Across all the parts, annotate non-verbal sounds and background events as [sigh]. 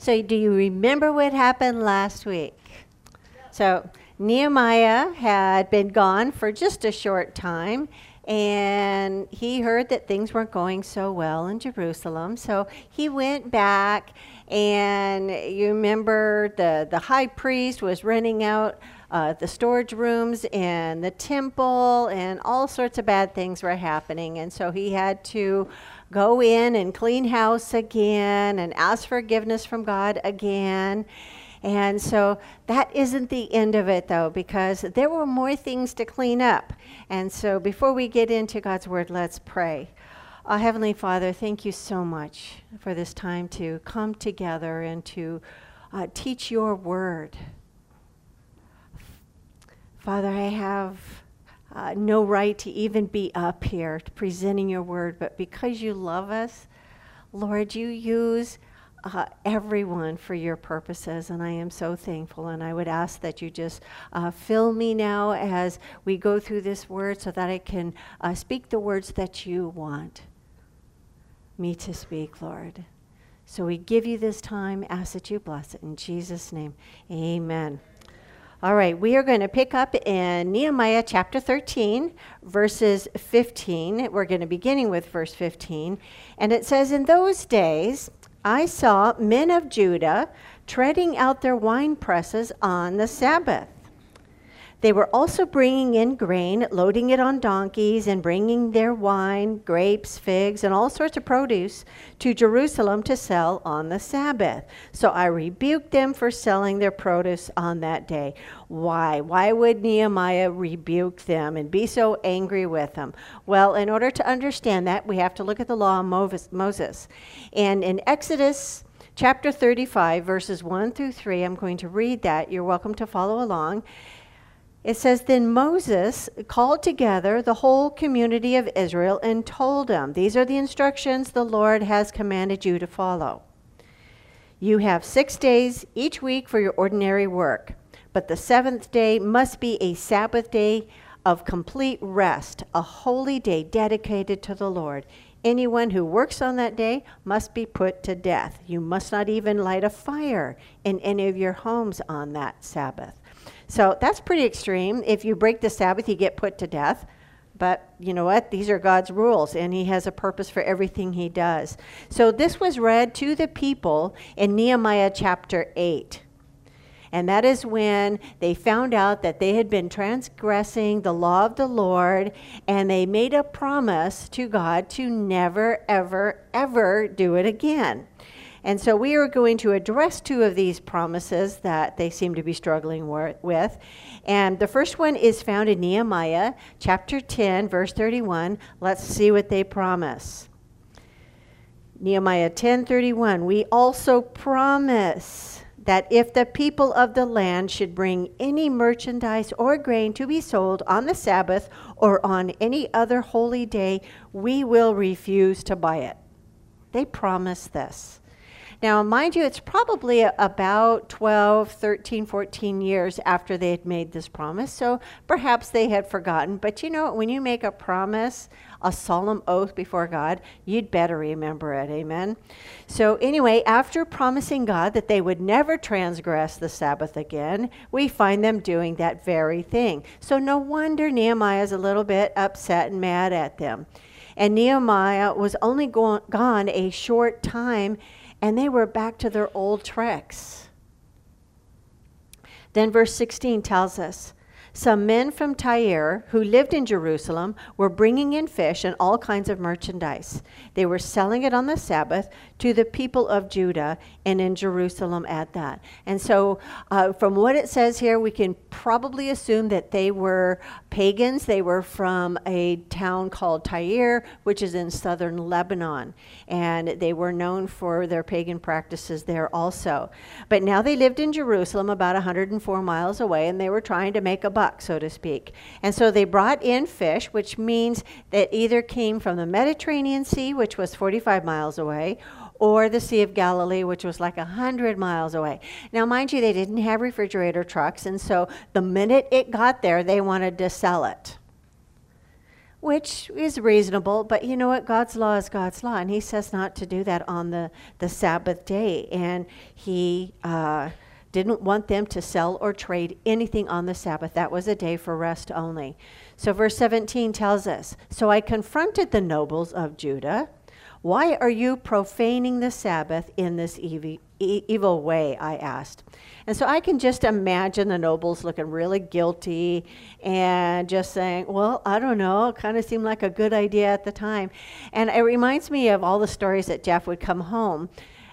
So, do you remember what happened last week? So, Nehemiah had been gone for just a short time, and he heard that things weren't going so well in Jerusalem. So, he went back, and you remember the, the high priest was renting out uh, the storage rooms and the temple, and all sorts of bad things were happening. And so, he had to go in and clean house again and ask forgiveness from God again. And so that isn't the end of it, though, because there were more things to clean up. And so before we get into God's Word, let's pray. Uh, Heavenly Father, thank you so much for this time to come together and to uh, teach your Word. Father, I have uh, no right to even be up here presenting your Word, but because you love us, Lord, you use uh, everyone for your purposes, and I am so thankful. And I would ask that you just uh, fill me now as we go through this word so that I can uh, speak the words that you want me to speak, Lord. So we give you this time, ask that you bless it. In Jesus' name, amen. All right, we are going to pick up in Nehemiah chapter 13, verses 15. We're going to be beginning with verse 15. And it says, In those days, I saw men of Judah treading out their wine presses on the Sabbath. They were also bringing in grain, loading it on donkeys, and bringing their wine, grapes, figs, and all sorts of produce to Jerusalem to sell on the Sabbath. So I rebuked them for selling their produce on that day. Why? Why would Nehemiah rebuke them and be so angry with them? Well, in order to understand that, we have to look at the law of Moses. And in Exodus, chapter 35, verses 1 through 3. I'm going to read that. You're welcome to follow along. It says, Then Moses called together the whole community of Israel and told them, These are the instructions the Lord has commanded you to follow. You have six days each week for your ordinary work, but the seventh day must be a Sabbath day of complete rest, a holy day dedicated to the Lord. Anyone who works on that day must be put to death. You must not even light a fire in any of your homes on that Sabbath. So that's pretty extreme. If you break the Sabbath, you get put to death. But you know what? These are God's rules, and He has a purpose for everything He does. So this was read to the people in Nehemiah chapter 8. And that is when they found out that they had been transgressing the law of the Lord, and they made a promise to God to never, ever, ever do it again. And so we are going to address two of these promises that they seem to be struggling with. And the first one is found in Nehemiah chapter 10, verse 31. Let's see what they promise. Nehemiah 10:31 We also promise that if the people of the land should bring any merchandise or grain to be sold on the Sabbath or on any other holy day, we will refuse to buy it. They promise this. Now, mind you, it's probably about 12, 13, 14 years after they had made this promise, so perhaps they had forgotten. But you know, when you make a promise, a solemn oath before God, you'd better remember it. Amen. So, anyway, after promising God that they would never transgress the Sabbath again, we find them doing that very thing. So, no wonder Nehemiah is a little bit upset and mad at them. And Nehemiah was only go- gone a short time and they were back to their old tricks. Then verse 16 tells us some men from Tyre who lived in Jerusalem were bringing in fish and all kinds of merchandise. They were selling it on the Sabbath to the people of Judah and in Jerusalem at that. And so, uh, from what it says here, we can probably assume that they were pagans. They were from a town called Tyre, which is in southern Lebanon. And they were known for their pagan practices there also. But now they lived in Jerusalem, about 104 miles away, and they were trying to make a buck, so to speak. And so they brought in fish, which means that either came from the Mediterranean Sea, which was 45 miles away, or the Sea of Galilee, which was like 100 miles away. Now, mind you, they didn't have refrigerator trucks, and so the minute it got there, they wanted to sell it. which is reasonable, but you know what? God's law is God's law, and He says not to do that on the, the Sabbath day. And He uh, didn't want them to sell or trade anything on the Sabbath. That was a day for rest only. So, verse 17 tells us So I confronted the nobles of Judah. Why are you profaning the Sabbath in this evil, way? I asked. And so I can just imagine the nobles looking really guilty and just saying, Well, I don't know, it kind of seemed like a good idea at the time. And it reminds me of all the stories that Jeff would come home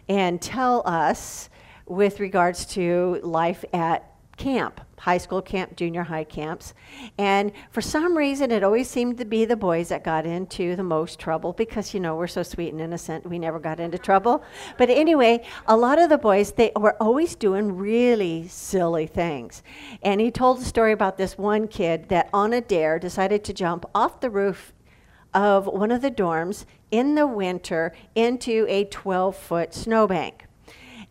and tell us with regards to life at camp, high school camp, junior high camps. And for some reason, it always seemed to be the boys that got into the most trouble because, you know, we're so sweet and innocent, we never got into trouble. But anyway, a lot of the boys, they were always doing really silly things. And he told a story about this one kid that on a dare decided to jump off the roof of one of the dorms in the winter into a 12 foot snowbank.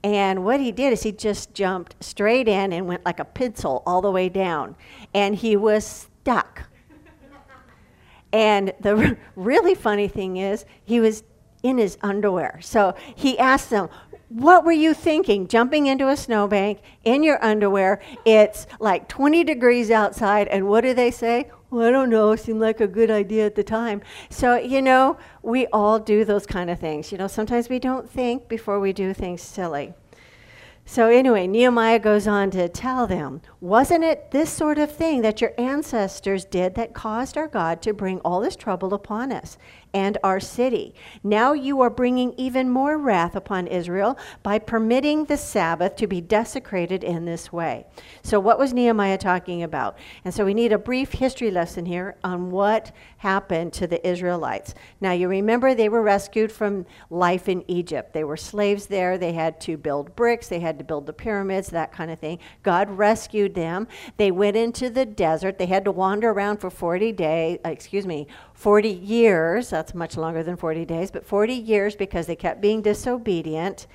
And what he did is he just jumped straight in and went like a pencil all the way down. And he was stuck. and the really funny thing is, he was in his underwear. So he asked them, What were you thinking jumping into a snowbank in your underwear? It's like 20 degrees outside. And what do they say? Well, I don't know, it seemed like a good idea at the time. So, you know, we all do those kind of things. You know, sometimes we don't think before we do things silly. So, anyway, Nehemiah goes on to tell them, Wasn't it this sort of thing that your ancestors did that caused our God to bring all this trouble upon us and our city? Now you are bringing even more wrath upon Israel by permitting the Sabbath to be desecrated in this way. So, what was Nehemiah talking about? And so, we need a brief history lesson here on what happened to the Israelites. Now, you remember they were rescued from life in Egypt. They were slaves there. They had to build bricks, they had to build the pyramids, that kind of thing. God rescued them. They went into the desert. They had to wander around for 40 days, uh, excuse me, 40 years. That's much longer than 40 days, but 40 years because they kept being disobedient.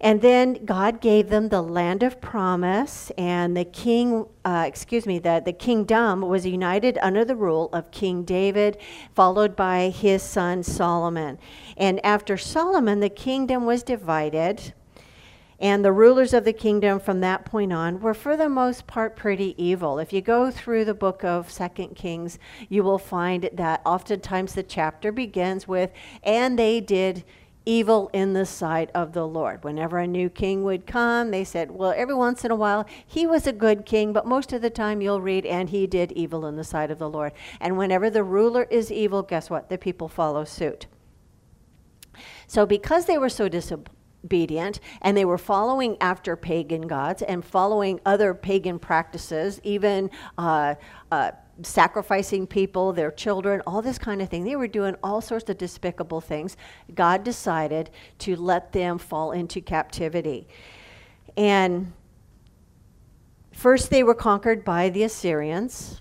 And then God gave them the land of promise, and the king, uh, excuse me, the, the kingdom was united under the rule of King David, followed by his son Solomon. And after Solomon, the kingdom was divided, and the rulers of the kingdom from that point on were, for the most part, pretty evil. If you go through the book of Second Kings, you will find that oftentimes the chapter begins with, and they did evil in the sight of the Lord. Whenever a new king would come, they said, well, every once in a while, he was a good king, but most of the time you'll read, and he did evil in the sight of the Lord. And whenever the ruler is evil, guess what? The people follow suit. So, because they were so disobedient and they were following after pagan gods and following other pagan practices, even uh, uh, sacrificing people, their children, all this kind of thing. They were doing all sorts of despicable things. God decided to let them fall into captivity. And first they were conquered by the Assyrians.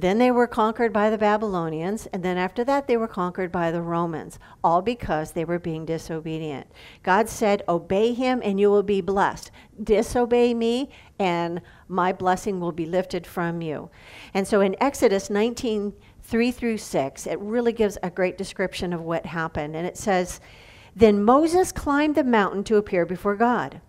Then they were conquered by the Babylonians, and then after that they were conquered by the Romans, all because they were being disobedient. God said, Obey him and you will be blessed. Disobey me, and my blessing will be lifted from you. And so in Exodus 19 3 through 6, it really gives a great description of what happened. And it says, Then Moses climbed the mountain to appear before God.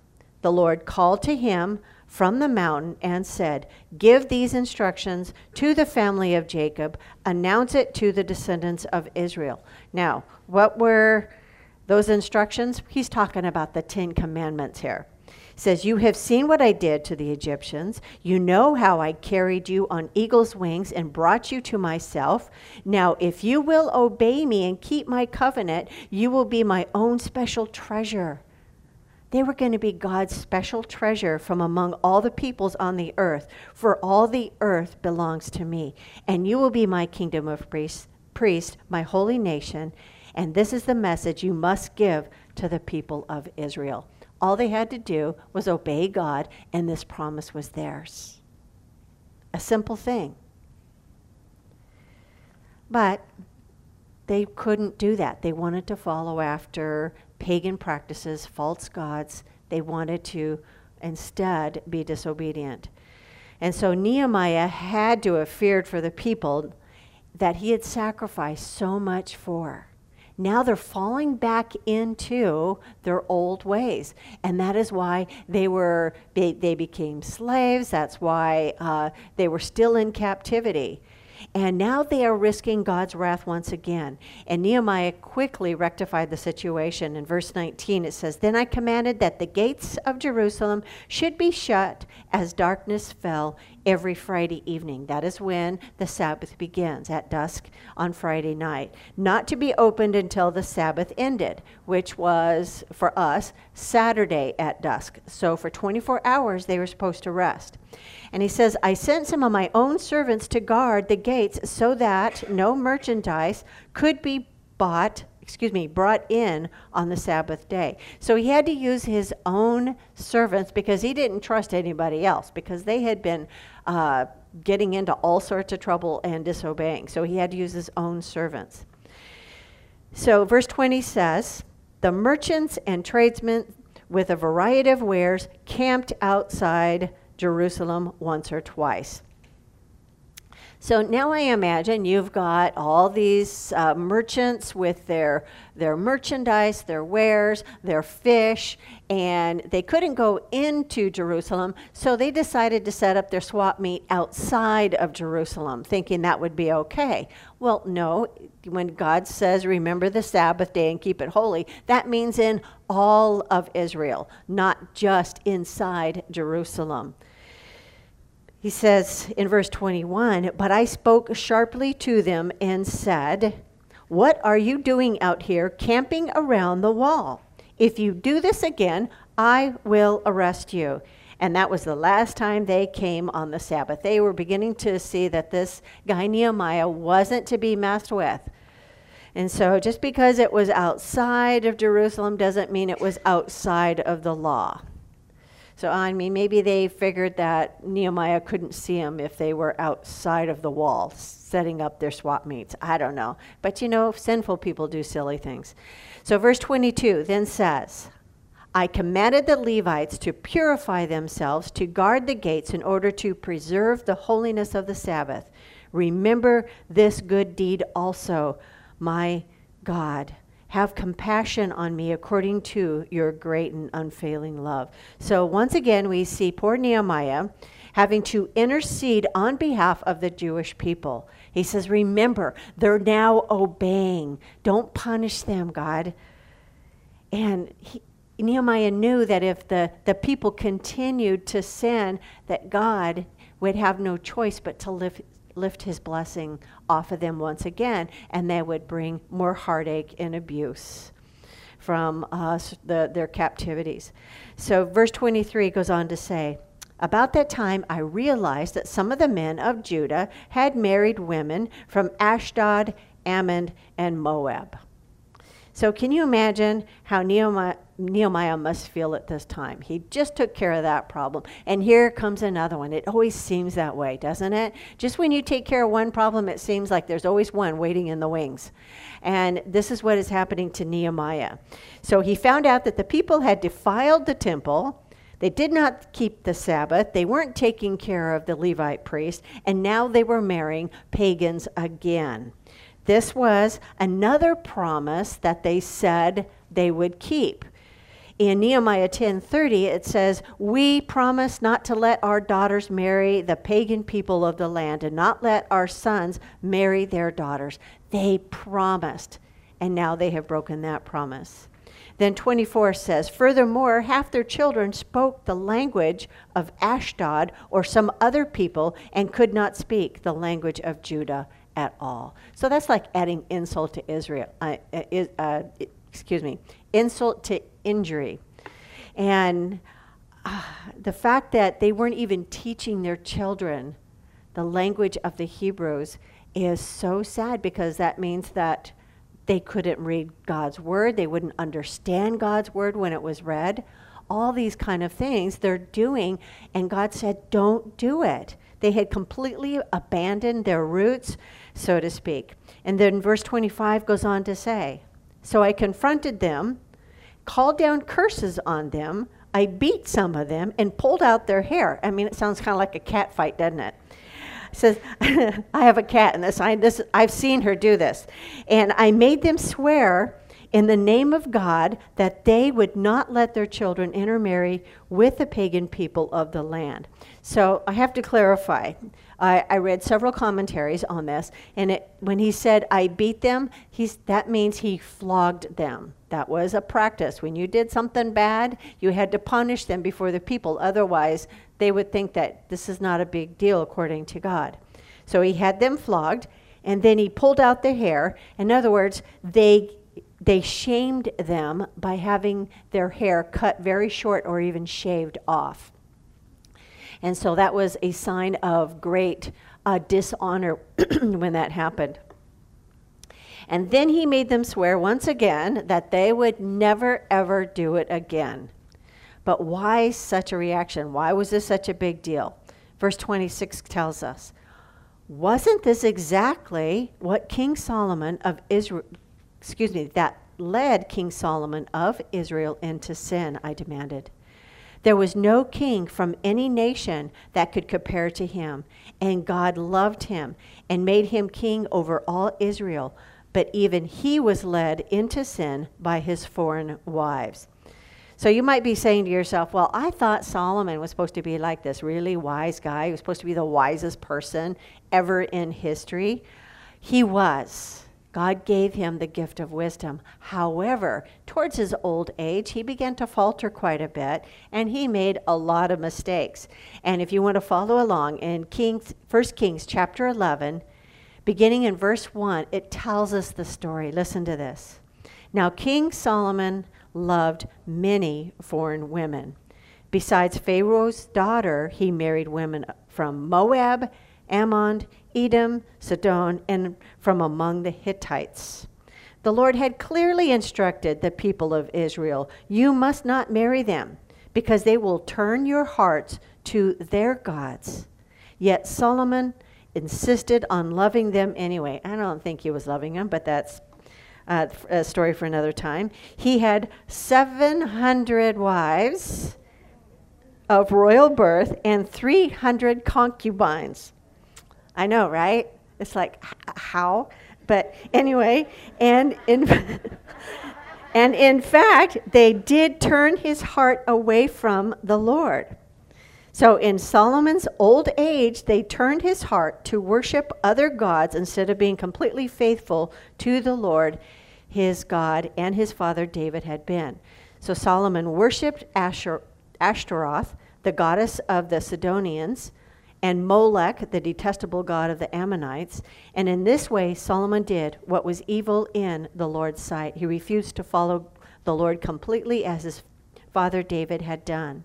The Lord called to him from the mountain and said, Give these instructions to the family of Jacob, announce it to the descendants of Israel. Now, what were those instructions? He's talking about the Ten Commandments here says, You have seen what I did to the Egyptians. You know how I carried you on eagle's wings and brought you to myself. Now, if you will obey me and keep my covenant, you will be my own special treasure. They were going to be God's special treasure from among all the peoples on the earth, for all the earth belongs to me. And you will be my kingdom of priests, priest, my holy nation. And this is the message you must give to the people of Israel. All they had to do was obey God, and this promise was theirs. A simple thing. But they couldn't do that. They wanted to follow after pagan practices, false gods. They wanted to instead be disobedient. And so Nehemiah had to have feared for the people that he had sacrificed so much for. Now they're falling back into their old ways. And that is why they were they, they became slaves. That's why uh, they were still in captivity. And now they are risking God's wrath once again. And Nehemiah quickly rectified the situation. In verse 19, it says, Then I commanded that the gates of Jerusalem should be shut as darkness fell every Friday evening. That is when the Sabbath begins, at dusk on Friday night. Not to be opened until the Sabbath ended, which was, for us, Saturday at dusk. So for 24 hours, they were supposed to rest. And he says, I sent some of my own servants to guard the gates so that no merchandise could be bought, excuse me, brought in on the Sabbath day. So he had to use his own servants because he didn't trust anybody else because they had been uh, getting into all sorts of trouble and disobeying. So he had to use his own servants. So verse 20 says, The merchants and tradesmen with a variety of wares camped outside Jerusalem once or twice. So now I imagine you've got all these uh, merchants with their, their merchandise, their wares, their fish, and they couldn't go into Jerusalem, so they decided to set up their swap meet outside of Jerusalem, thinking that would be okay. Well, no, when God says, remember the Sabbath day and keep it holy, that means in all of Israel, not just inside Jerusalem. He says in verse 21 But I spoke sharply to them and said, What are you doing out here camping around the wall? If you do this again, I will arrest you. And that was the last time they came on the Sabbath. They were beginning to see that this guy Nehemiah wasn't to be messed with. And so just because it was outside of Jerusalem doesn't mean it was outside of the law. So, I mean, maybe they figured that Nehemiah couldn't see them if they were outside of the wall setting up their swap meets. I don't know. But you know, sinful people do silly things. So, verse 22 then says, I commanded the Levites to purify themselves, to guard the gates in order to preserve the holiness of the Sabbath. Remember this good deed also, my God have compassion on me according to your great and unfailing love. So once again, we see poor Nehemiah having to intercede on behalf of the Jewish people. He says, Remember, they're now obeying. Don't punish them, God. And he, Nehemiah knew that if the, the people continued to sin, that God would have no choice but to lift, lift his blessing off of them once again, and that would bring more heartache and abuse from uh, the, their captivities. So, verse 23 goes on to say, about that time, I realized that some of the men of Judah had married women from Ashdod, Ammon, and Moab. So, can you imagine how Nehemiah, Nehemiah must feel at this time. He just took care of that problem. And here comes another one. It always seems that way, doesn't it? Just when you take care of one problem, it seems like there's always one waiting in the wings. And this is what is happening to Nehemiah. So he found out that the people had defiled the temple. They did not keep the Sabbath. They weren't taking care of the Levite priest. And now they were marrying pagans again. This was another promise that they said they would keep in Nehemiah 10:30 it says, "We promise not to let our daughters marry the pagan people of the land and not let our sons marry their daughters." They promised, and now they have broken that promise. Then 24 says, Furthermore, half their children spoke the language of Ashdod or some other people and could not speak the language of Judah at all. So that's like adding insult to Israel. Uh, uh, uh excuse me, insult to injury. And uh, the fact that they weren't even teaching their children the language of the Hebrews is so sad because that means that they couldn't read God's word, they wouldn't understand God's word when it was read. All these kind of things they're doing, and God said, Don't do it. They had completely abandoned their roots, so to speak. And then verse 25 goes on to say, So I confronted them called down curses on them. I beat some of them and pulled out their hair. I mean, it sounds kind of like a cat fight, doesn't it? says, [laughs] I have a cat, and this, I, this, I've seen her do this. And I made them swear in the name of God that they would not let their children intermarry with the pagan people of the land. So I have to clarify. I, I read several commentaries on this, and it, when he said, I beat them, he's, that means he flogged them. That was a practice. When you did something bad, you had to punish them before the people. Otherwise, they would think that this is not a big deal according to God. So he had them flogged, and then he pulled out their hair. In other words, they they shamed them by having their hair cut very short or even shaved off. And so that was a sign of great uh, dishonor [clears throat] when that happened. And then he made them swear once again that they would never, ever do it again. But why such a reaction? Why was this such a big deal? Verse 26 tells us Wasn't this exactly what King Solomon of Israel, excuse me, that led King Solomon of Israel into sin? I demanded. There was no king from any nation that could compare to him, and God loved him and made him king over all Israel. But even he was led into sin by his foreign wives. So you might be saying to yourself, well, I thought Solomon was supposed to be like this really wise guy. He was supposed to be the wisest person ever in history. He was. God gave him the gift of wisdom. However, towards his old age, he began to falter quite a bit and he made a lot of mistakes. And if you want to follow along in Kings, 1 Kings chapter 11, beginning in verse 1, it tells us the story. Listen to this. Now, King Solomon loved many foreign women. Besides Pharaoh's daughter, he married women from Moab, Ammon, Edom, Sidon, and from among the Hittites. The Lord had clearly instructed the people of Israel you must not marry them, because they will turn your hearts to their gods. Yet Solomon insisted on loving them anyway. I don't think he was loving them, but that's uh, a story for another time. He had 700 wives of royal birth and 300 concubines. I know, right? It's like, how? But anyway, and in, [laughs] and in fact, they did turn his heart away from the Lord. So in Solomon's old age, they turned his heart to worship other gods instead of being completely faithful to the Lord, his God, and his father David had been. So Solomon worshiped Asher, Ashtaroth, the goddess of the Sidonians, and Molech, the detestable god of the Ammonites. And in this way, Solomon did what was evil in the Lord's sight. He refused to follow the Lord completely as his father David had done.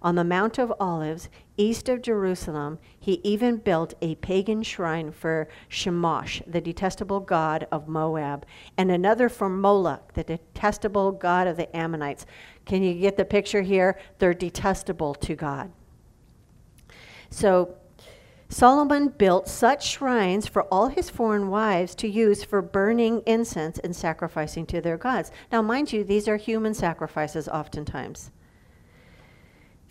On the Mount of Olives, east of Jerusalem, he even built a pagan shrine for Shamash, the detestable god of Moab, and another for Moloch, the detestable god of the Ammonites. Can you get the picture here? They're detestable to God. So Solomon built such shrines for all his foreign wives to use for burning incense and sacrificing to their gods. Now, mind you, these are human sacrifices oftentimes.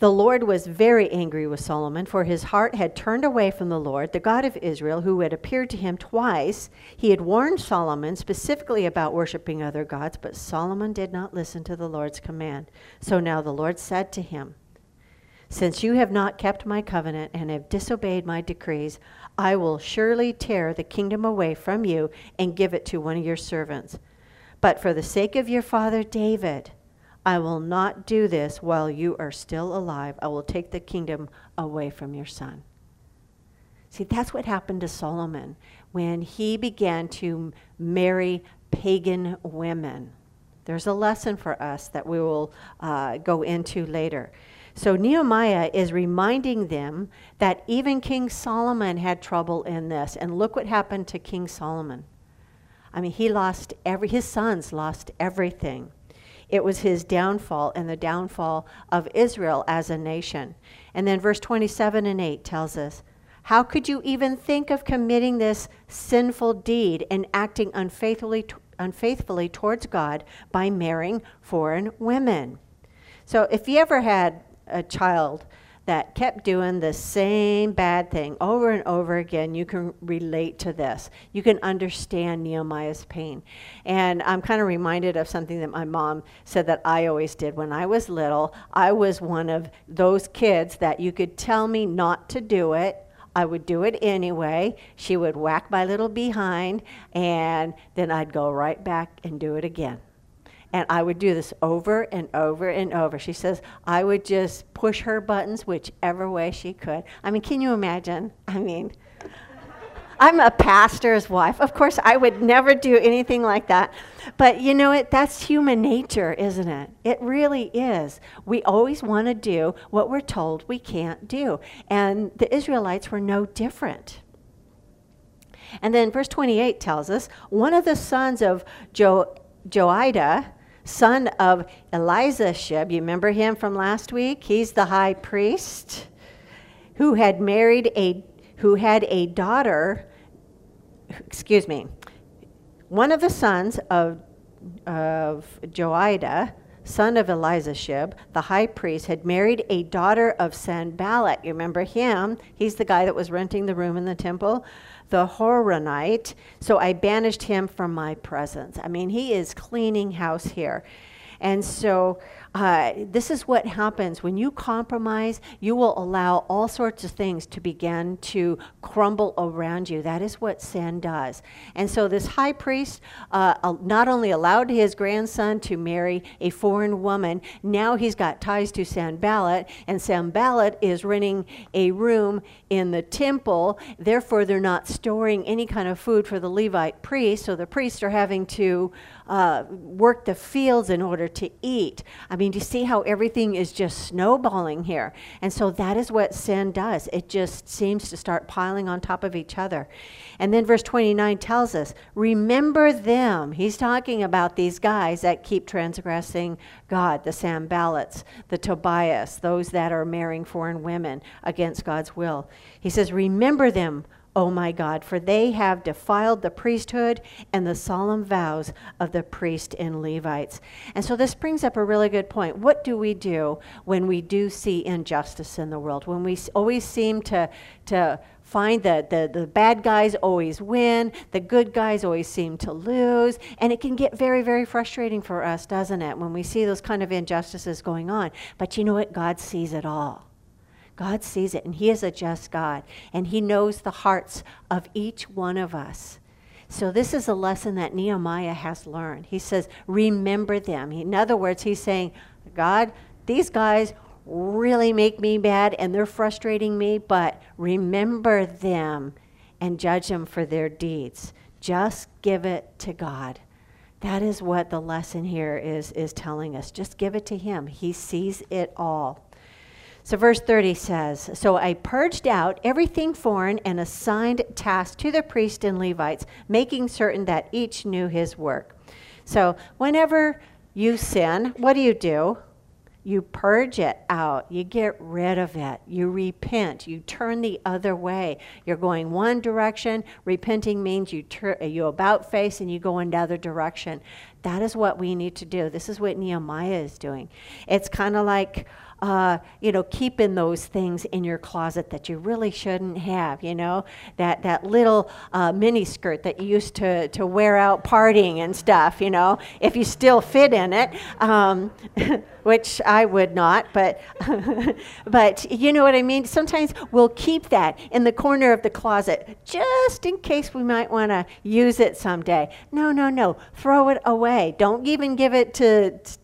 The Lord was very angry with Solomon, for his heart had turned away from the Lord, the God of Israel, who had appeared to him twice. He had warned Solomon specifically about worshiping other gods, but Solomon did not listen to the Lord's command. So now the Lord said to him, since you have not kept my covenant and have disobeyed my decrees, I will surely tear the kingdom away from you and give it to one of your servants. But for the sake of your father David, I will not do this while you are still alive. I will take the kingdom away from your son. See, that's what happened to Solomon when he began to marry pagan women. There's a lesson for us that we will uh, go into later. So Nehemiah is reminding them that even King Solomon had trouble in this. And look what happened to King Solomon. I mean, he lost every, his sons lost everything. It was his downfall and the downfall of Israel as a nation. And then verse 27 and 8 tells us How could you even think of committing this sinful deed and acting unfaithfully, unfaithfully towards God by marrying foreign women? So if you ever had a child that kept doing the same bad thing over and over again, you can relate to this. You can understand Nehemiah's pain. And I'm kind of reminded of something that my mom said that I always did when I was little. I was one of those kids that you could tell me not to do it. I would do it anyway. She would whack my little behind, and then I'd go right back and do it again. And I would do this over and over and over. She says I would just push her buttons whichever way she could. I mean, can you imagine? I mean, I'm a pastor's wife. Of course, I would never do anything like that. But you know what? That's human nature, isn't it? It really is. We always want to do what we're told we can't do. And the Israelites were no different. And then verse 28 tells us one of the sons of jo- Joiada son of Eliashib. You remember him from last week? He's the high priest who had married a who had a daughter. Excuse me. One of the sons of of Joiada, son of Eliashib, the high priest, had married a daughter of Sanballat. You remember him? He's the guy that was renting the room in the temple the Horonite, so I banished him from my presence. I mean, he is cleaning house here. And so uh, this is what happens when you compromise, you will allow all sorts of things to begin to crumble around you. That is what sin does. And so this high priest uh, not only allowed his grandson to marry a foreign woman, now he's got ties to Sanballat, and Sanballat is renting a room in the temple. Therefore, they're not storing any kind of food for the Levite priest, so the priests are having to uh, work the fields in order to eat. I mean, you see how everything is just snowballing here? And so that is what sin does. It just seems to start piling on top of each other. And then verse 29 tells us, remember them. He's talking about these guys that keep transgressing God, the Sanballats, the Tobiahs, those that are marrying foreign women against God's will. He says, remember them O my God, for they have defiled the priesthood and the solemn vows of the priest and Levites. And so this brings up a really good point. What do we do when we do see injustice in the world? When we always seem to, to find that the, the bad guys always win, the good guys always seem to lose, and it can get very, very frustrating for us, doesn't it, when we see those kind of injustices going on. But you know what? God sees it all. God sees it, and He is a just God, and He knows the hearts of each one of us. So, this is a lesson that Nehemiah has learned. He says, Remember them. In other words, he's saying, God, these guys really make me mad and they're frustrating me, but remember them and judge them for their deeds. Just give it to God. That is what the lesson here is, is telling us. Just give it to Him. He sees it all. So, verse 30 says So I purged out everything foreign and assigned tasks to the priests and Levites, making certain that each knew his work. So, whenever you sin, what do you do? You purge it out. You get rid of it. You repent. You turn the other way. You're going one direction. Repenting means you tur- you about face and you go another direction. That is what we need to do. This is what Nehemiah is doing. It's kind of like uh, you know, keeping those things in your closet that you really shouldn't have. You know, that that little uh, mini skirt that you used to to wear out partying and stuff. You know, if you still fit in it. Um, [laughs] which I would not, but [laughs] but you know what I mean. Sometimes we'll keep that in the corner of the closet just in case we might want to use it someday. No, no, no. Throw it away. Don't even give it to to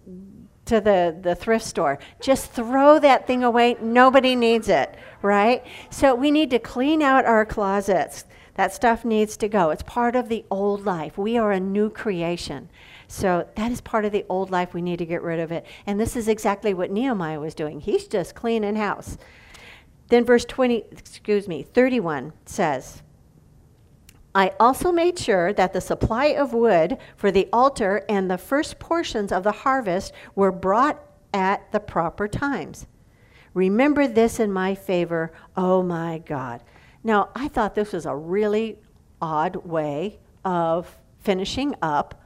the, the thrift store. Just throw that thing away. Nobody needs it, right? So we need to clean out our closets. That stuff needs to go. It's part of the old life. We are a new creation. So that is part of the old life. We need to get rid of it. And this is exactly what Nehemiah was doing. He's just cleaning house. Then verse 20, excuse me, 31 says, I also made sure that the supply of wood for the altar and the first portions of the harvest were brought at the proper times. Remember this in my favor, oh my God. Now, I thought this was a really odd way of finishing up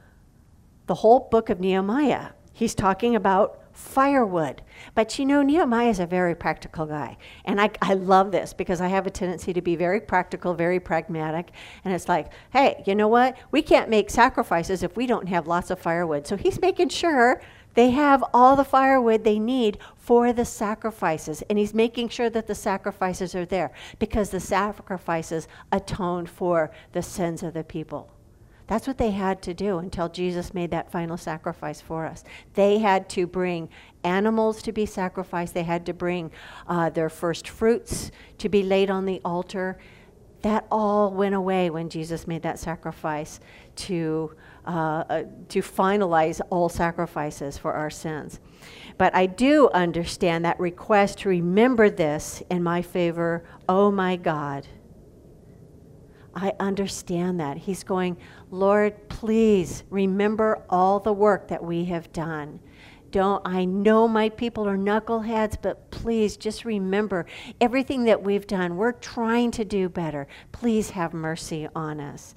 the whole book of Nehemiah. He's talking about firewood. But you know, Nehemiah is a very practical guy. And I, I love this because I have a tendency to be very practical, very pragmatic. And it's like, hey, you know what? We can't make sacrifices if we don't have lots of firewood. So he's making sure they have all the firewood they need for the sacrifices. And he's making sure that the sacrifices are there because the sacrifices atone for the sins of the people. That's what they had to do until Jesus made that final sacrifice for us. They had to bring animals to be sacrificed, they had to bring uh, their first fruits to be laid on the altar. That all went away when Jesus made that sacrifice to, uh, uh, to finalize all sacrifices for our sins. But I do understand that request to remember this in my favor, oh my God. I understand that. He's going, Lord, please remember all the work that we have done. Don't I know my people are knuckleheads, but please just remember everything that we've done. We're trying to do better. Please have mercy on us.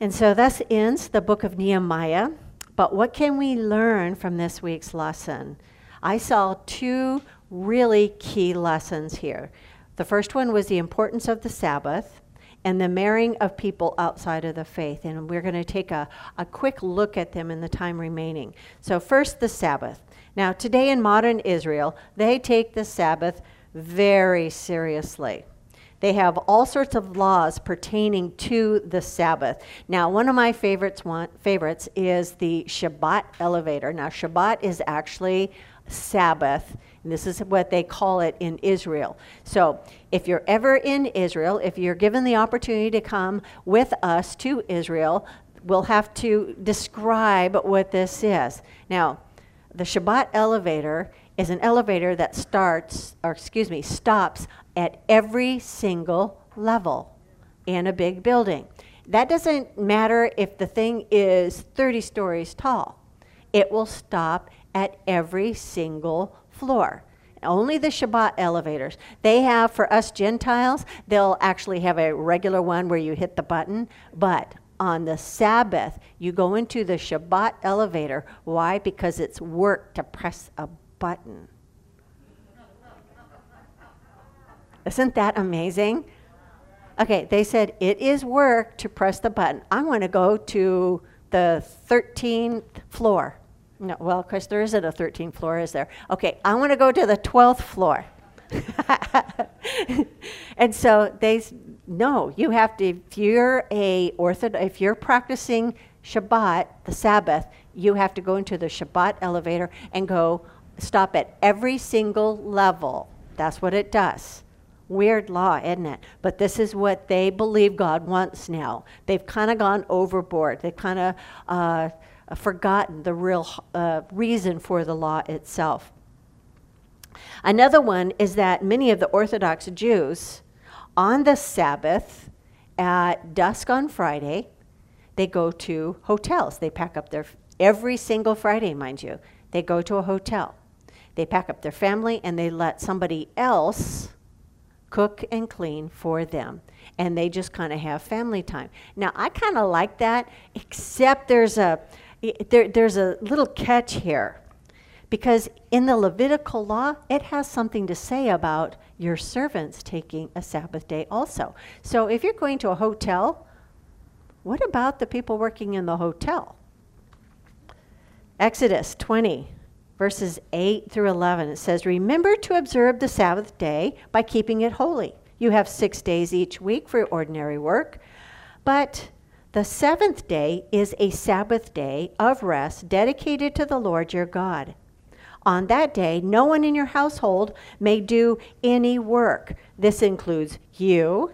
And so thus ends the book of Nehemiah. But what can we learn from this week's lesson? I saw two really key lessons here. The first one was the importance of the Sabbath and the marrying of people outside of the faith. And we're going to take a, a quick look at them in the time remaining. So, first, the Sabbath. Now, today in modern Israel, they take the Sabbath very seriously. They have all sorts of laws pertaining to the Sabbath. Now, one of my favorites, one, favorites is the Shabbat elevator. Now, Shabbat is actually Sabbath and this is what they call it in Israel. So, if you're ever in Israel, if you're given the opportunity to come with us to Israel, we'll have to describe what this is. Now, the Shabbat elevator is an elevator that starts, or excuse me, stops at every single level in a big building. That doesn't matter if the thing is 30 stories tall, it will stop at every single floor. Only the Shabbat elevators. They have, for us Gentiles, they'll actually have a regular one where you hit the button, but on the Sabbath, you go into the Shabbat elevator. Why? Because it's work to press a button. Isn't that amazing? Okay, they said it is work to press the button. I want to go to the 13th floor. No, well, of course, there isn't a 13th floor, is there? Okay, I want to go to the 12th floor. [laughs] and so they no, you have to if you're a orthodox if you're practicing Shabbat, the Sabbath, you have to go into the Shabbat elevator and go stop at every single level. That's what it does. Weird law, isn't it? But this is what they believe God wants now. They've kind of gone overboard. They've kind of uh, forgotten the real uh, reason for the law itself. Another one is that many of the Orthodox Jews, on the Sabbath, at dusk on Friday, they go to hotels. They pack up their, every single Friday, mind you, they go to a hotel. They pack up their family and they let somebody else cook and clean for them. And they just kind of have family time. Now, I kind of like that, except there's a, there, there's a little catch here because in the Levitical law, it has something to say about your servants taking a Sabbath day also. So if you're going to a hotel, what about the people working in the hotel? Exodus 20, verses 8 through 11, it says, Remember to observe the Sabbath day by keeping it holy. You have six days each week for ordinary work, but the seventh day is a Sabbath day of rest dedicated to the Lord your God. On that day, no one in your household may do any work. This includes you,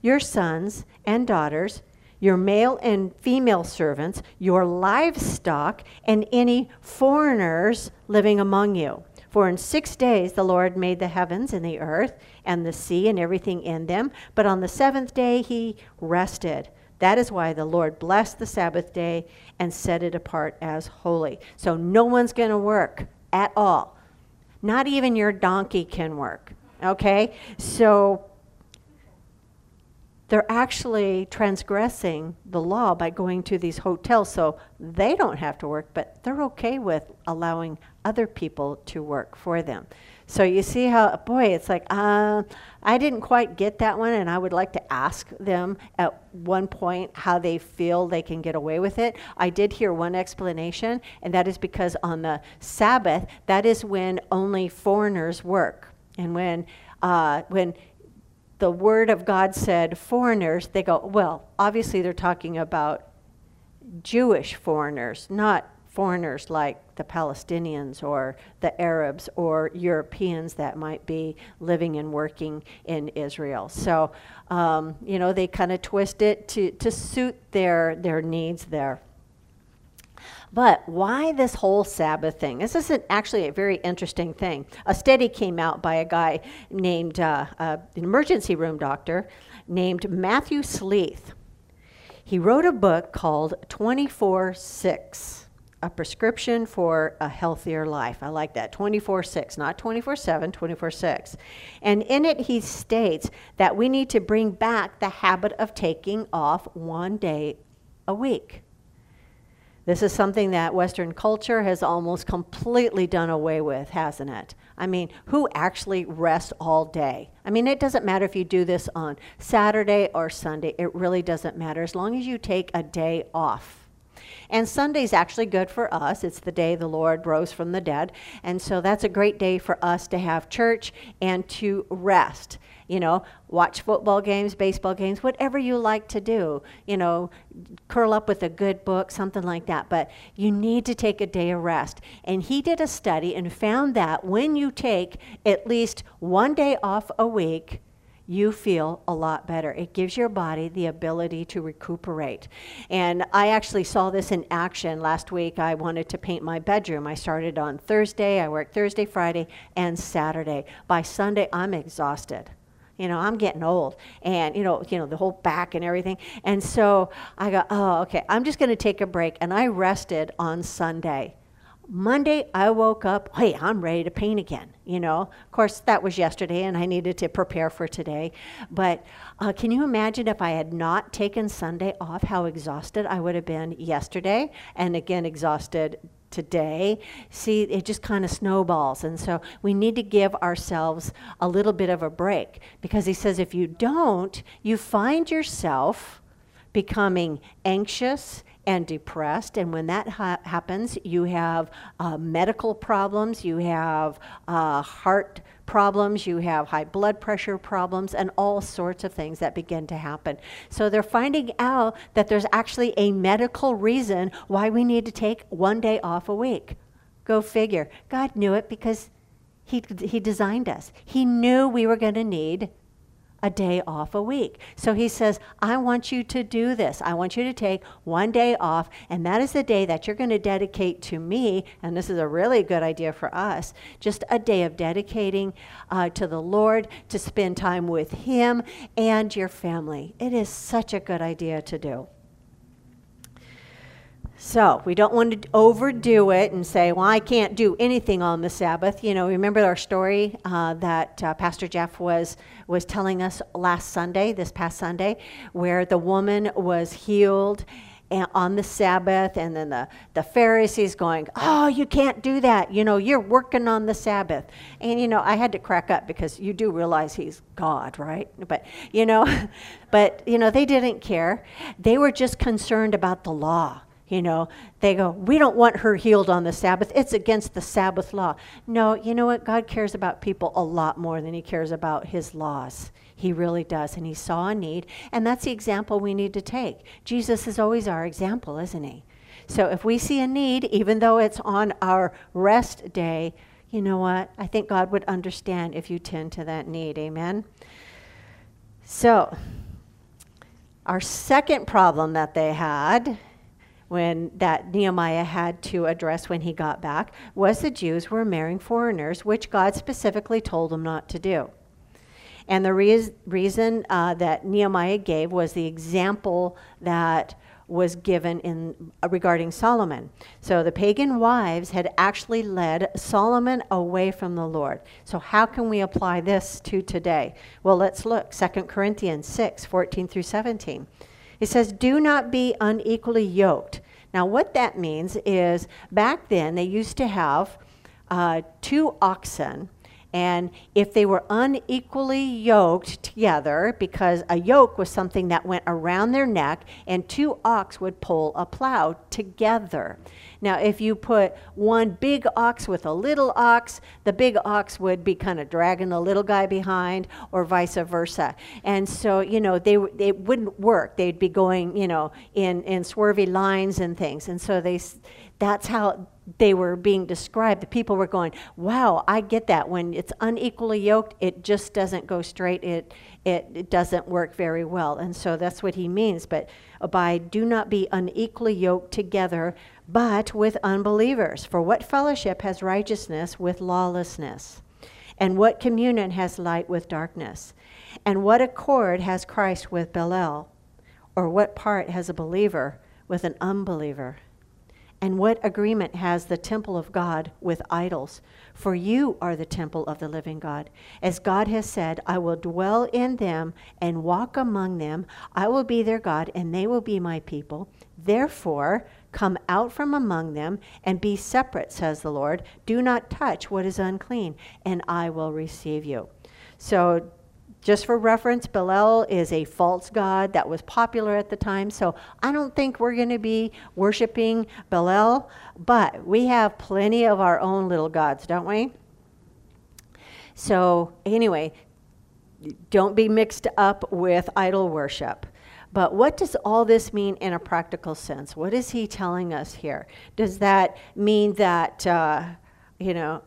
your sons and daughters, your male and female servants, your livestock, and any foreigners living among you. For in six days the Lord made the heavens and the earth and the sea and everything in them, but on the seventh day he rested. That is why the Lord blessed the Sabbath day and set it apart as holy. So no one's going to work at all. Not even your donkey can work. Okay? So they're actually transgressing the law by going to these hotels so they don't have to work, but they're okay with allowing other people to work for them. So you see how, boy, it's like, uh, I didn't quite get that one, and I would like to ask them at one point how they feel they can get away with it. I did hear one explanation, and that is because on the Sabbath, that is when only foreigners work. And when, uh, when the Word of God said foreigners, they go, well, obviously they're talking about Jewish foreigners, not foreigners like the Palestinians or the Arabs or Europeans that might be living and working in Israel. So, um, you know, they kind of twist it to, to suit their, their needs there. But why this whole Sabbath thing? This is an, actually a very interesting thing. A study came out by a guy named, uh, uh, an emergency room doctor named Matthew Sleeth. He wrote a book called 24 6 a prescription for a healthier life. I like that. 24 6, not 24 7, 24 6. And in it, he states that we need to bring back the habit of taking off one day a week. This is something that Western culture has almost completely done away with, hasn't it? I mean, who actually rests all day? I mean, it doesn't matter if you do this on Saturday or Sunday, it really doesn't matter as long as you take a day off. And Sunday's actually good for us. It's the day the Lord rose from the dead. And so that's a great day for us to have church and to rest. You know, watch football games, baseball games, whatever you like to do. You know, curl up with a good book, something like that. But you need to take a day of rest. And he did a study and found that when you take at least one day off a week, you feel a lot better. It gives your body the ability to recuperate. And I actually saw this in action last week. I wanted to paint my bedroom. I started on Thursday, I worked Thursday, Friday, and Saturday. By Sunday, I'm exhausted. You know, I'm getting old, and you know, you know, the whole back and everything. And so I go, oh, okay, I'm just going to take a break. And I rested on Sunday. Monday, I woke up, hey, I'm ready to paint again. You know, of course, that was yesterday and I needed to prepare for today. But uh, can you imagine if I had not taken Sunday off, how exhausted I would have been yesterday and again exhausted today? See, it just kind of snowballs. And so we need to give ourselves a little bit of a break because he says if you don't, you find yourself becoming anxious and depressed. And when that ha- happens, you have uh, medical problems, you have uh, heart problems, you have high blood pressure problems, and all sorts of things that begin to happen. So they're finding out that there's actually a medical reason why we need to take one day off a week. Go figure. God knew it because he, he designed us. He knew we were going to need a day off a week. So he says, I want you to do this. I want you to take one day off, and that is the day that you're going to dedicate to me. And this is a really good idea for us just a day of dedicating uh, to the Lord, to spend time with Him and your family. It is such a good idea to do. So we don't want to overdo it and say, well, I can't do anything on the Sabbath. You know, remember our story uh, that uh, Pastor Jeff was, was telling us last Sunday, this past Sunday, where the woman was healed on the Sabbath, and then the, the Pharisees going, Oh, you can't do that. You know, you're working on the Sabbath. And, you know, I had to crack up because you do realize he's God, right? But, you know, [laughs] but, you know, they didn't care. They were just concerned about the law you know, they go, We don't want her healed on the Sabbath. It's against the Sabbath law. No, you know what? God cares about people a lot more than he cares about his laws. He really does. And he saw a need, and that's the example we need to take. Jesus is always our example, isn't he? So if we see a need, even though it's on our rest day, you know what? I think God would understand if you tend to that need. Amen? So, our second problem that they had when that Nehemiah had to address when he got back was the Jews were marrying foreigners, which God specifically told them not to do. And the reas- reason uh, that Nehemiah gave was the example that was given in uh, regarding Solomon. So the pagan wives had actually led Solomon away from the Lord. So how can we apply this to today? Well, let's look. 2 Corinthians 6, 14 through 17. It says, Do not be unequally yoked. Now, what that means is back then they used to have uh, two oxen and if they were unequally yoked together, because a yoke was something that went around their neck, and two ox would pull a plow together. Now, if you put one big ox with a little ox, the big ox would be kind of dragging the little guy behind, or vice versa. And so, you know, they, they wouldn't work. They'd be going, you know, in, in swervy lines and things. And so they, that's how they were being described, the people were going, wow, I get that. When it's unequally yoked, it just doesn't go straight. It, it, it doesn't work very well. And so that's what he means. But by do not be unequally yoked together, but with unbelievers. For what fellowship has righteousness with lawlessness? And what communion has light with darkness? And what accord has Christ with Belial? Or what part has a believer with an unbeliever? And what agreement has the temple of God with idols? For you are the temple of the living God. As God has said, I will dwell in them and walk among them. I will be their God, and they will be my people. Therefore, come out from among them and be separate, says the Lord. Do not touch what is unclean, and I will receive you. So, just for reference, Belial is a false god that was popular at the time. So I don't think we're going to be worshiping Belial, but we have plenty of our own little gods, don't we? So, anyway, don't be mixed up with idol worship. But what does all this mean in a practical sense? What is he telling us here? Does that mean that, uh, you know,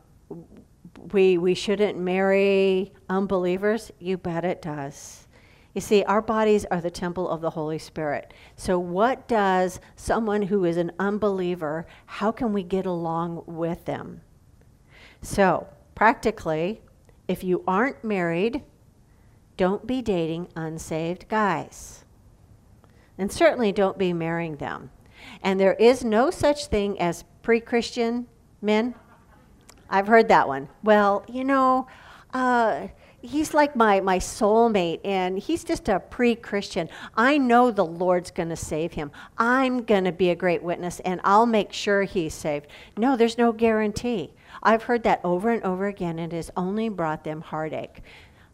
we, we shouldn't marry unbelievers? You bet it does. You see, our bodies are the temple of the Holy Spirit. So, what does someone who is an unbeliever, how can we get along with them? So, practically, if you aren't married, don't be dating unsaved guys. And certainly don't be marrying them. And there is no such thing as pre Christian men I've heard that one. Well, you know, uh, he's like my, my soulmate, and he's just a pre Christian. I know the Lord's going to save him. I'm going to be a great witness, and I'll make sure he's saved. No, there's no guarantee. I've heard that over and over again, and it has only brought them heartache.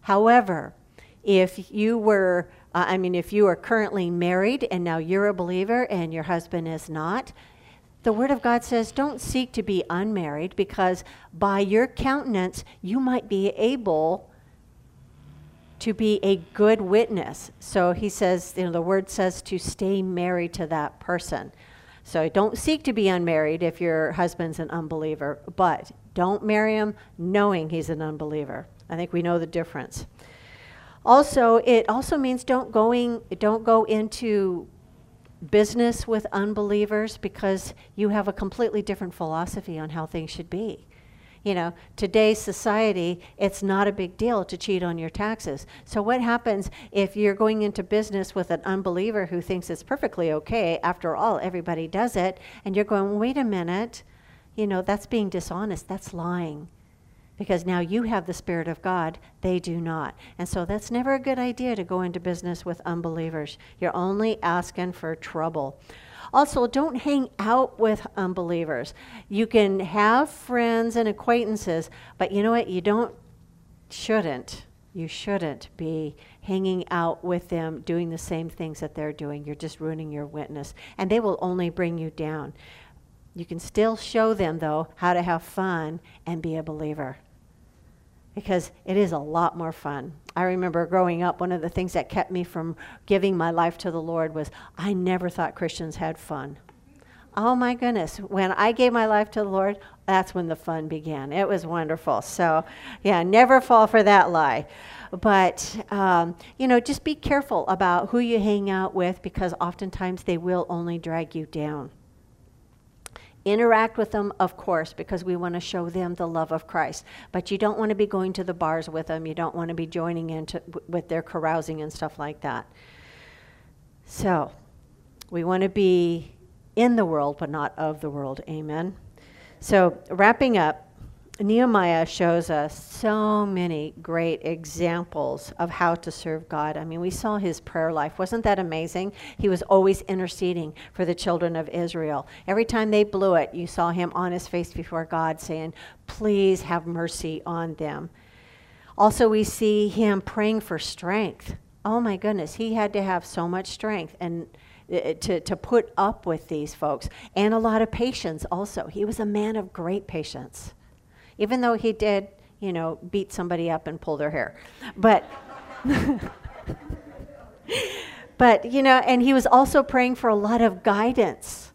However, if you were, uh, I mean, if you are currently married and now you're a believer and your husband is not, the Word of God says, don't seek to be unmarried because by your countenance you might be able to be a good witness. So he says, you know, the Word says to stay married to that person. So don't seek to be unmarried if your husband's an unbeliever, but don't marry him knowing he's an unbeliever. I think we know the difference. Also, it also means don't going don't go into business with unbelievers because you have a completely different philosophy on how things should be. You know, today's society, it's not a big deal to cheat on your taxes. So, what happens if you're going into business with an unbeliever who thinks it's perfectly okay? After all, everybody does it. And you're going, wait a minute, you know, that's being dishonest, that's lying because now you have the Spirit of God, they do not. And so that's never a good idea to go into business with unbelievers. You're only asking for trouble. Also, don't hang out with unbelievers. You can have friends and acquaintances, but you know what? You don't, shouldn't, you shouldn't be hanging out with them doing the same things that they're doing. You're just ruining your witness, and they will only bring you down. You can still show them, though, how to have fun and be a believer because it is a lot more fun. I remember growing up, one of the things that kept me from giving my life to the Lord was I never thought Christians had fun. Oh my goodness, when I gave my life to the Lord, that's when the fun began. It was wonderful. So, yeah, never fall for that lie. But, um, you know, just be careful about who you hang out with because oftentimes they will only drag you down. Interact with them, of course, because we want to show them the love of Christ. But you don't want to be going to the bars with them. You don't want to be joining in to, with their carousing and stuff like that. So, We want to be in the world, but not of the world. Amen. So, wrapping up, Nehemiah shows us so many great examples of how to serve God. I mean, we saw his prayer life. Wasn't that amazing? He was always interceding for the children of Israel. Every time they blew it, you saw him on his face before God saying, Please have mercy on them. Also, we see him praying for strength. Oh my goodness, he had to have so much strength and uh, to, to put up with these folks and a lot of patience also. He was a man of great patience even though he did, you know, beat somebody up and pull their hair. But, [laughs] but, you know, and he was also praying for a lot of guidance.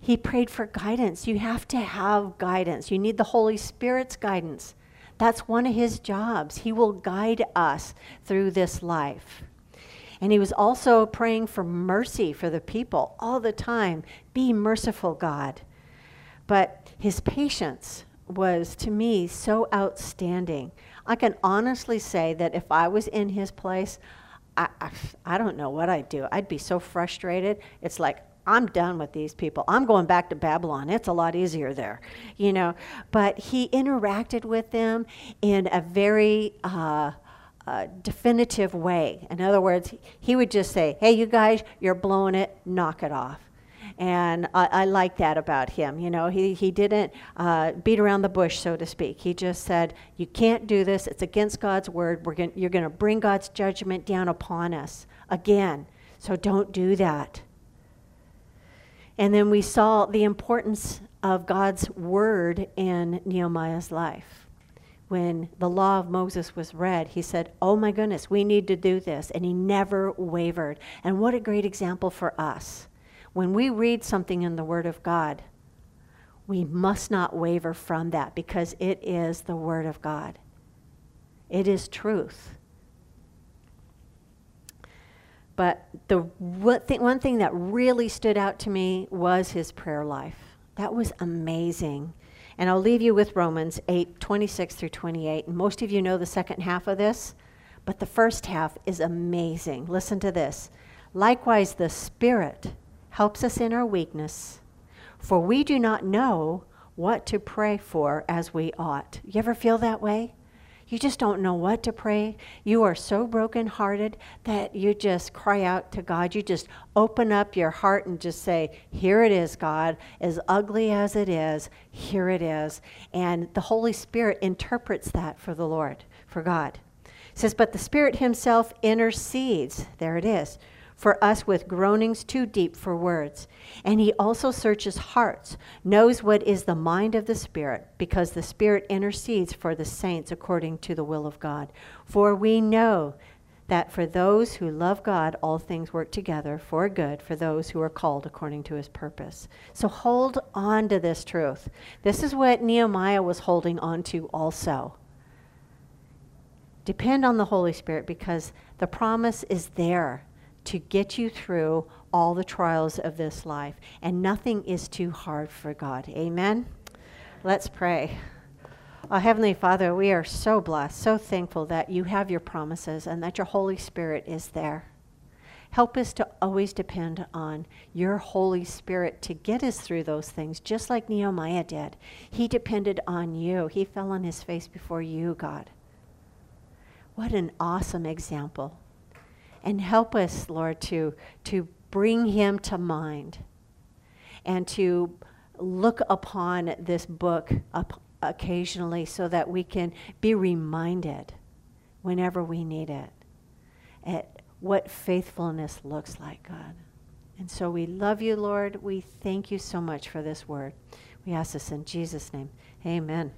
He prayed for guidance. You have to have guidance. You need the Holy Spirit's guidance. That's one of his jobs. He will guide us through this life. And he was also praying for mercy for the people all the time. Be merciful, God. But his patience was to me so outstanding. I can honestly say that if I was in his place, I, I, I, don't know what I'd do. I'd be so frustrated. It's like, I'm done with these people. I'm going back to Babylon. It's a lot easier there, you know. But he interacted with them in a very uh, uh, definitive way. In other words, he would just say, Hey, you guys, you're blowing it, knock it off. And I, I like that about him. You know, he, he didn't uh, beat around the bush, so to speak. He just said, You can't do this. It's against God's word. We're gonna, you're going to bring God's judgment down upon us again. So don't do that. And then we saw the importance of God's word in Nehemiah's life. When the law of Moses was read, he said, Oh my goodness, we need to do this. And he never wavered. And what a great example for us when we read something in the Word of God, we must not waver from that because it is the Word of God. It is truth. But the one thing, that really stood out to me was his prayer life. That was amazing. And I'll leave you with Romans 8 26 through 28. And most of you know the second half of this, but the first half is amazing. Listen to this. Likewise, the Spirit helps us in our weakness, for we do not know what to pray for as we ought. You ever feel that way? You just don't know what to pray. You are so brokenhearted that you just cry out to God. You just open up your heart and just say, Here it is, God. As ugly as it is, here it is. And the Holy Spirit interprets that for the Lord, for God. It says, But the Spirit Himself intercedes. There it is for us with groanings too deep for words. And he also searches hearts, knows what is the mind of the Spirit, because the Spirit intercedes for the saints according to the will of God. For we know that for those who love God, all things work together for good for those who are called according to his purpose. So hold on to this truth. This is what Nehemiah was holding on to also. Depend on the Holy Spirit because the promise is there to get you through all the trials of this life. And nothing is too hard for God. Amen? Let's pray. Oh, Heavenly Father, we are so blessed, so thankful that you have your promises and that your Holy Spirit is there. Help us to always depend on your Holy Spirit to get us through those things, just like Nehemiah did. He depended on you, he fell on his face before you, God. What an awesome example and help us, Lord, to, to bring him to mind and to look upon this book up occasionally so that we can be reminded whenever we need it at what faithfulness looks like, God. And so we love you, Lord. We thank you so much for this word. We ask this in Jesus' name. Amen.